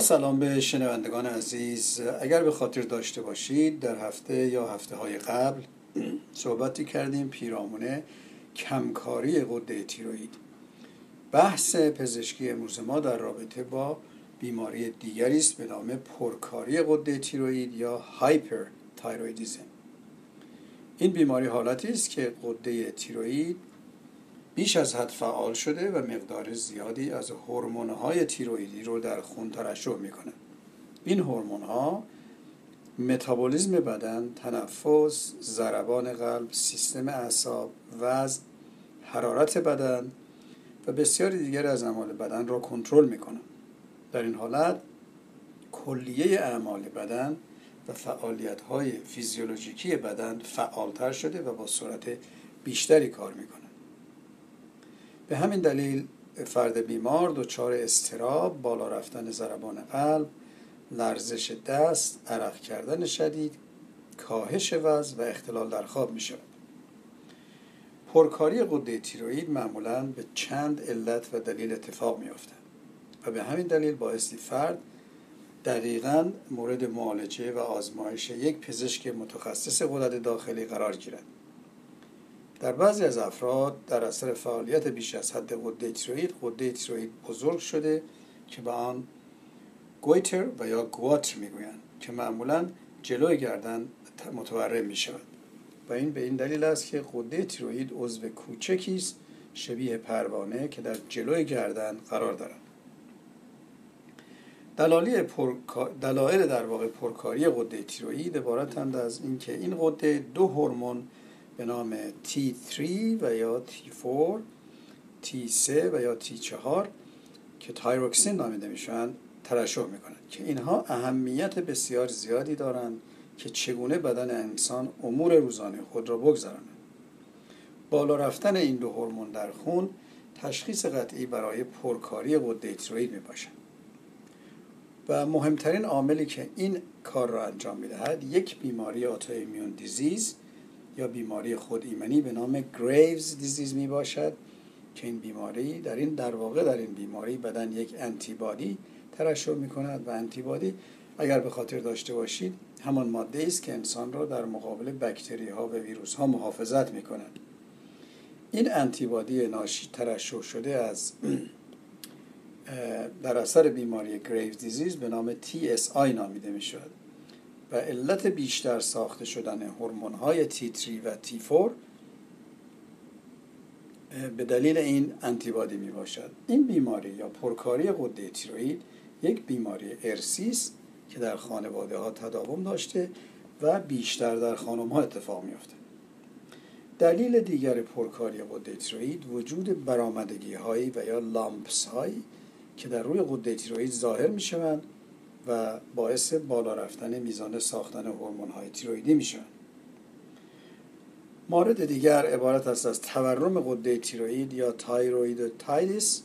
سلام به شنوندگان عزیز. اگر به خاطر داشته باشید در هفته یا هفته های قبل صحبتی کردیم پیرامونه کمکاری قده تیروید بحث پزشکی امروز ما در رابطه با بیماری دیگری است به نام پرکاری قده تیروید یا هایپر تایرویدیزم این بیماری حالتی است که قده تیروید بیش از حد فعال شده و مقدار زیادی از های تیروئیدی رو در خون ترشح می‌کنه این ها متابولیزم بدن، تنفس، ضربان قلب، سیستم اعصاب، وزن، حرارت بدن و بسیاری دیگر از اعمال بدن را کنترل می‌کنن. در این حالت کلیه اعمال بدن و فعالیت های فیزیولوژیکی بدن فعالتر شده و با سرعت بیشتری کار می‌کنه. به همین دلیل فرد بیمار دچار استراب بالا رفتن ضربان قلب لرزش دست عرق کردن شدید کاهش وزن و اختلال در خواب می شود پرکاری قده تیروئید معمولا به چند علت و دلیل اتفاق می و به همین دلیل بایستی فرد دقیقا مورد معالجه و آزمایش یک پزشک متخصص قدرت داخلی قرار گیرد. در بعضی از افراد در اثر فعالیت بیش از حد قده تیروئید قده تیروئید بزرگ شده که به آن گویتر و یا گواتر می‌گویند که معمولا جلوی گردن متورم می شود و این به این دلیل است که قده تیروئید عضو کوچکی است شبیه پروانه که در جلوی گردن قرار دارد. دلایل در واقع پرکاری قده تیروئید عبارتند از اینکه این قده دو هورمون به نام T3 و یا T4 T3 و یا T4 که تایروکسین نامیده میشن ترشح می‌کنند که اینها اهمیت بسیار زیادی دارند که چگونه بدن انسان امور روزانه خود را بگذرانند بالا رفتن این دو هورمون در خون تشخیص قطعی برای پرکاری قده تیروئید می‌باشد. و مهمترین عاملی که این کار را انجام می‌دهد یک بیماری آتوایمیون دیزیز یا بیماری خود ایمنی به نام Graves disease می باشد که این بیماری در این در واقع در این بیماری بدن یک انتیبادی ترشح می کند و انتیبادی اگر به خاطر داشته باشید همان ماده است که انسان را در مقابل بکتری ها و ویروس ها محافظت می کند. این انتیبادی ناشی ترشح شده از در اثر بیماری Graves disease به نام TSI نامیده می شود. و علت بیشتر ساخته شدن هورمون های T3 و T4 به دلیل این انتیبادی می باشد این بیماری یا پرکاری قده تیروئید یک بیماری ارسی است که در خانواده ها تداوم داشته و بیشتر در خانم ها اتفاق میافته. دلیل دیگر پرکاری قده تیروئید وجود برآمدگی هایی و یا لامپس هایی که در روی قده تیروئید ظاهر می شوند باعث بالا رفتن میزان ساختن هورمون های تیرویدی میشن مورد دیگر عبارت است از تورم قده تیروئید یا تایروید تایلیس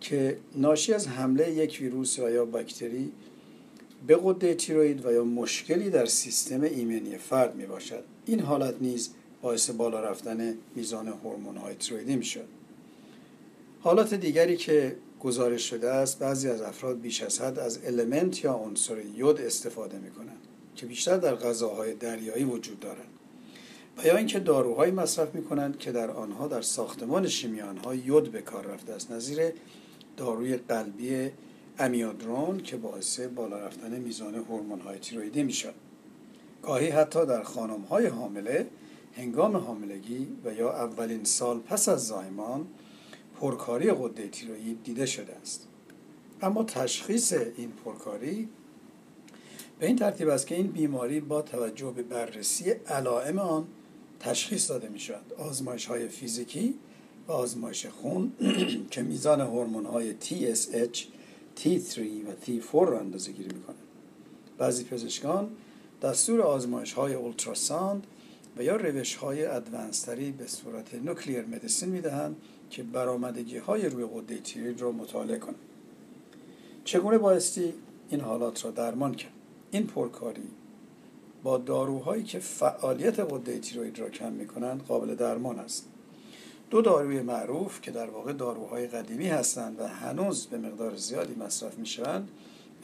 که ناشی از حمله یک ویروس و یا باکتری به قده تیروئید و یا مشکلی در سیستم ایمنی فرد می باشد این حالت نیز باعث بالا رفتن میزان هورمون های تیروئیدی می شود حالت دیگری که گزارش شده است بعضی از افراد بیش از حد از المنت یا عنصر یود استفاده می کنند که بیشتر در غذاهای دریایی وجود دارند. و یا اینکه داروهایی مصرف می کنند که در آنها در ساختمان شیمی آنها یود به کار رفته است. نظیر داروی قلبی امیودرون که باعث بالا رفتن میزان هورمون های تیرویدی می شود گاهی حتی در خانم های حامله هنگام حاملگی و یا اولین سال پس از زایمان پرکاری قده تیروئید دیده شده است. اما تشخیص این پرکاری به این ترتیب است که این بیماری با توجه به بررسی علائم آن تشخیص داده می شود آزمایش های فیزیکی و آزمایش خون که میزان هورمون های TSH, T3 و T4 را اندازه گیری می بعضی پزشکان دستور آزمایش های اولتراساند و یا روش های ادوانستری به صورت نوکلیر مدیسین می دهند که برآمدگی های روی غده تیروید را مطالعه کنند. چگونه بایستی این حالات را درمان کرد؟ این پرکاری با داروهایی که فعالیت غده تیروید را کم می کنند قابل درمان است. دو داروی معروف که در واقع داروهای قدیمی هستند و هنوز به مقدار زیادی مصرف می شوند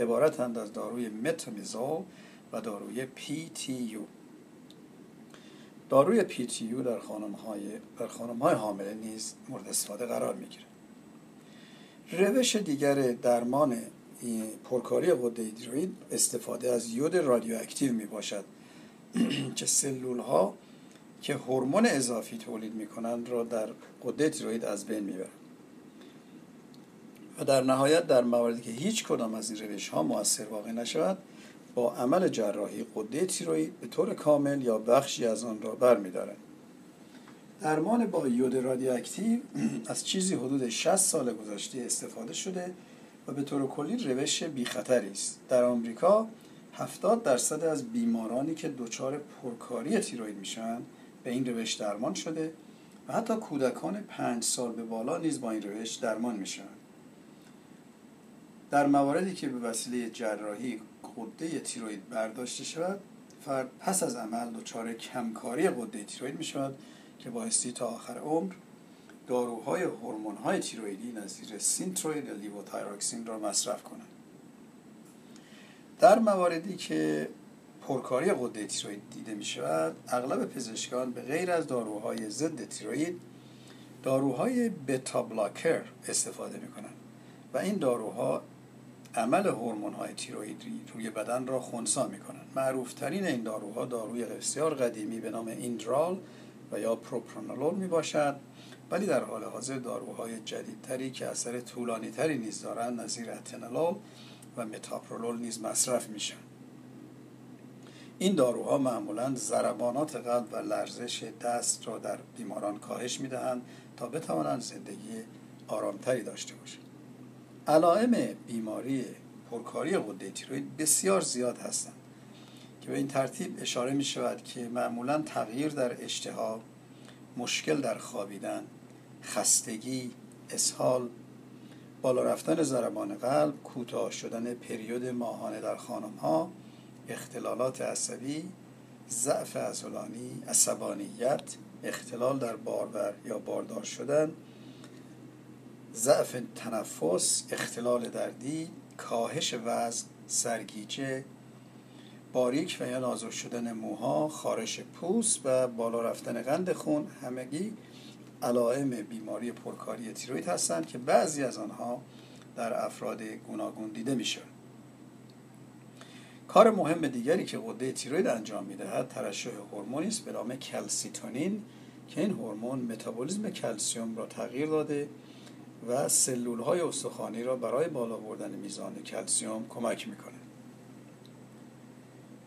عبارتند از داروی متامیزول و داروی PTU داروی PTU در خانم های, در خانم های حامله نیز مورد استفاده قرار می گیره. روش دیگر درمان پرکاری غده تیروئید استفاده از یود رادیواکتیو می باشد که سلول ها که هورمون اضافی تولید می کنند را در غده تیروئید از بین می و در نهایت در مواردی که هیچ کدام از این روش ها موثر واقع نشود با عمل جراحی قده تیروئید به طور کامل یا بخشی از آن را برمیدارند درمان با یود رادیواکتیو از چیزی حدود 60 سال گذشته استفاده شده و به طور کلی روش بی خطری است. در آمریکا 70 درصد از بیمارانی که دچار پرکاری تیروئید میشن به این روش درمان شده و حتی کودکان پنج سال به بالا نیز با این روش درمان میشن در مواردی که به وسیله جراحی غده تیروید برداشته شود فرد پس از عمل دچار کمکاری غده تیروید می شود که بایستی تا آخر عمر داروهای های تیرویدی نظیر Synthroid یا levothyroxine را مصرف کنند در مواردی که پرکاری غده تیروید دیده می شود اغلب پزشکان به غیر از داروهای ضد تیروید داروهای بتا بلاکر استفاده می کنند و این داروها عمل هورمون های تیرویدی روی بدن را خونسا می کنند معروف ترین این داروها داروی بسیار قدیمی به نام ایندرال و یا پروپرانولول می باشد ولی در حال حاضر داروهای جدیدتری که اثر طولانی تری نیز دارند نظیر اتنالول و متاپرولول نیز مصرف میشن. این داروها معمولا ضربانات قلب و لرزش دست را در بیماران کاهش می‌دهند تا بتوانند زندگی آرامتری داشته باشند. علائم بیماری پرکاری غده تیروید بسیار زیاد هستند که به این ترتیب اشاره می شود که معمولا تغییر در اشتها مشکل در خوابیدن خستگی اسهال بالا رفتن ضربان قلب کوتاه شدن پریود ماهانه در خانم ها اختلالات عصبی ضعف عضلانی عصبانیت اختلال در بارور یا باردار شدن ضعف تنفس اختلال دردی کاهش وزن سرگیجه باریک و یا نازک شدن موها خارش پوست و بالا رفتن قند خون همگی علائم بیماری پرکاری تیروید هستند که بعضی از آنها در افراد گوناگون دیده میشه. کار مهم دیگری که غده تیروید انجام می‌دهد ترشح هورمونی است به نام کلسیتونین که این هورمون متابولیسم کلسیوم را تغییر داده و سلول های استخوانی را برای بالا بردن میزان کلسیوم کمک می‌کنه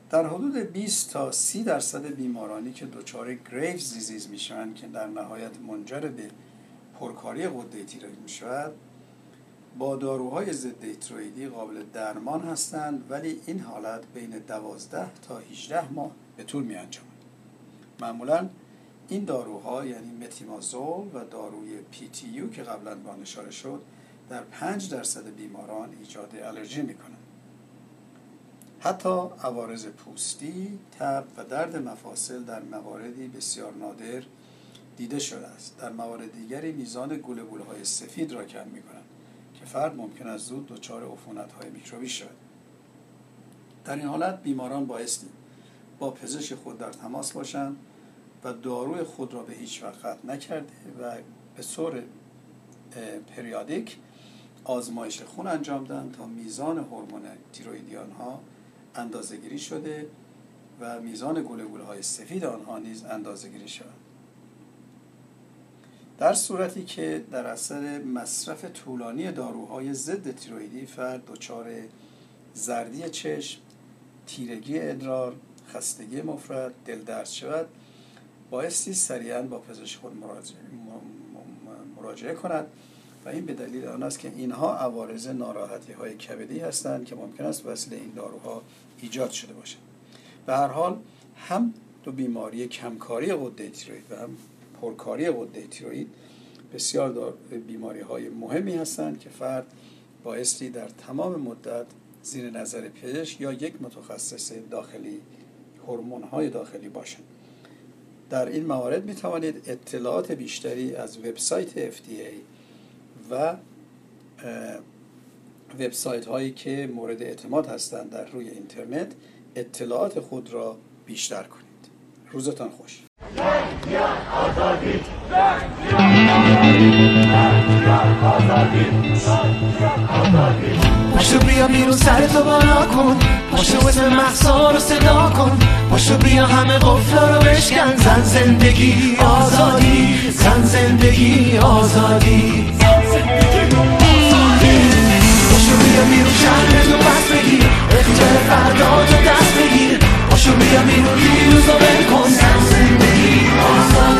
در حدود 20 تا 30 درصد بیمارانی که دچار گریوز دیزیز میشن که در نهایت منجر به پرکاری غده تیروید می‌شود با داروهای ضد تیرویدی قابل درمان هستند ولی این حالت بین 12 تا 18 ماه به طول می انجامد. معمولا این داروها یعنی متیمازول و داروی PTU که قبلا با اشاره شد در 5 درصد بیماران ایجاد الرژی می‌کنند حتی عوارض پوستی، تب و درد مفاصل در مواردی بسیار نادر دیده شده است. در موارد دیگری میزان گوله های سفید را کم می کنند که فرد ممکن است زود دچار عفونت های میکروبی شود. در این حالت بیماران بایستی با پزشک خود در تماس باشند و داروی خود را به هیچ وقت نکرده و به صور پریادیک آزمایش خون انجام دهند تا میزان هورمون تیرویدیان ها اندازه گیری شده و میزان گلگوله های سفید آنها نیز اندازه گیری شود. در صورتی که در اثر مصرف طولانی داروهای ضد تیرویدی فرد دچار زردی چشم تیرگی ادرار خستگی مفرد دل درد شود بایستی سریعا با پزشک خود مراجعه, مراجعه کند و این به دلیل آن است که اینها عوارض ناراحتی های کبدی هستند که ممکن است وسیله این داروها ایجاد شده باشد. به هر حال هم دو بیماری کمکاری غده تیروید و هم پرکاری غده تیروید بسیار بیماری های مهمی هستند که فرد بایستی در تمام مدت زیر نظر پزشک یا یک متخصص داخلی هورمون های داخلی باشند در این موارد می توانید اطلاعات بیشتری از وبسایت FDA و وبسایت هایی که مورد اعتماد هستند در روی اینترنت اطلاعات خود را بیشتر کنید. روزتان خوش. پاشو بیا بیرون سر تو بالا کن. پاشو اسم محصا رو صدا کن. پاشو بیا همه قفلا رو بشکن. زن زندگی آزادی. زن زندگی آزادی. پاشو بیا بیرون شهر تو پس بگیر. اختیار فردا تو دست بگیر. پاشو بیا بیرون دیروز رو بکن زن زندگی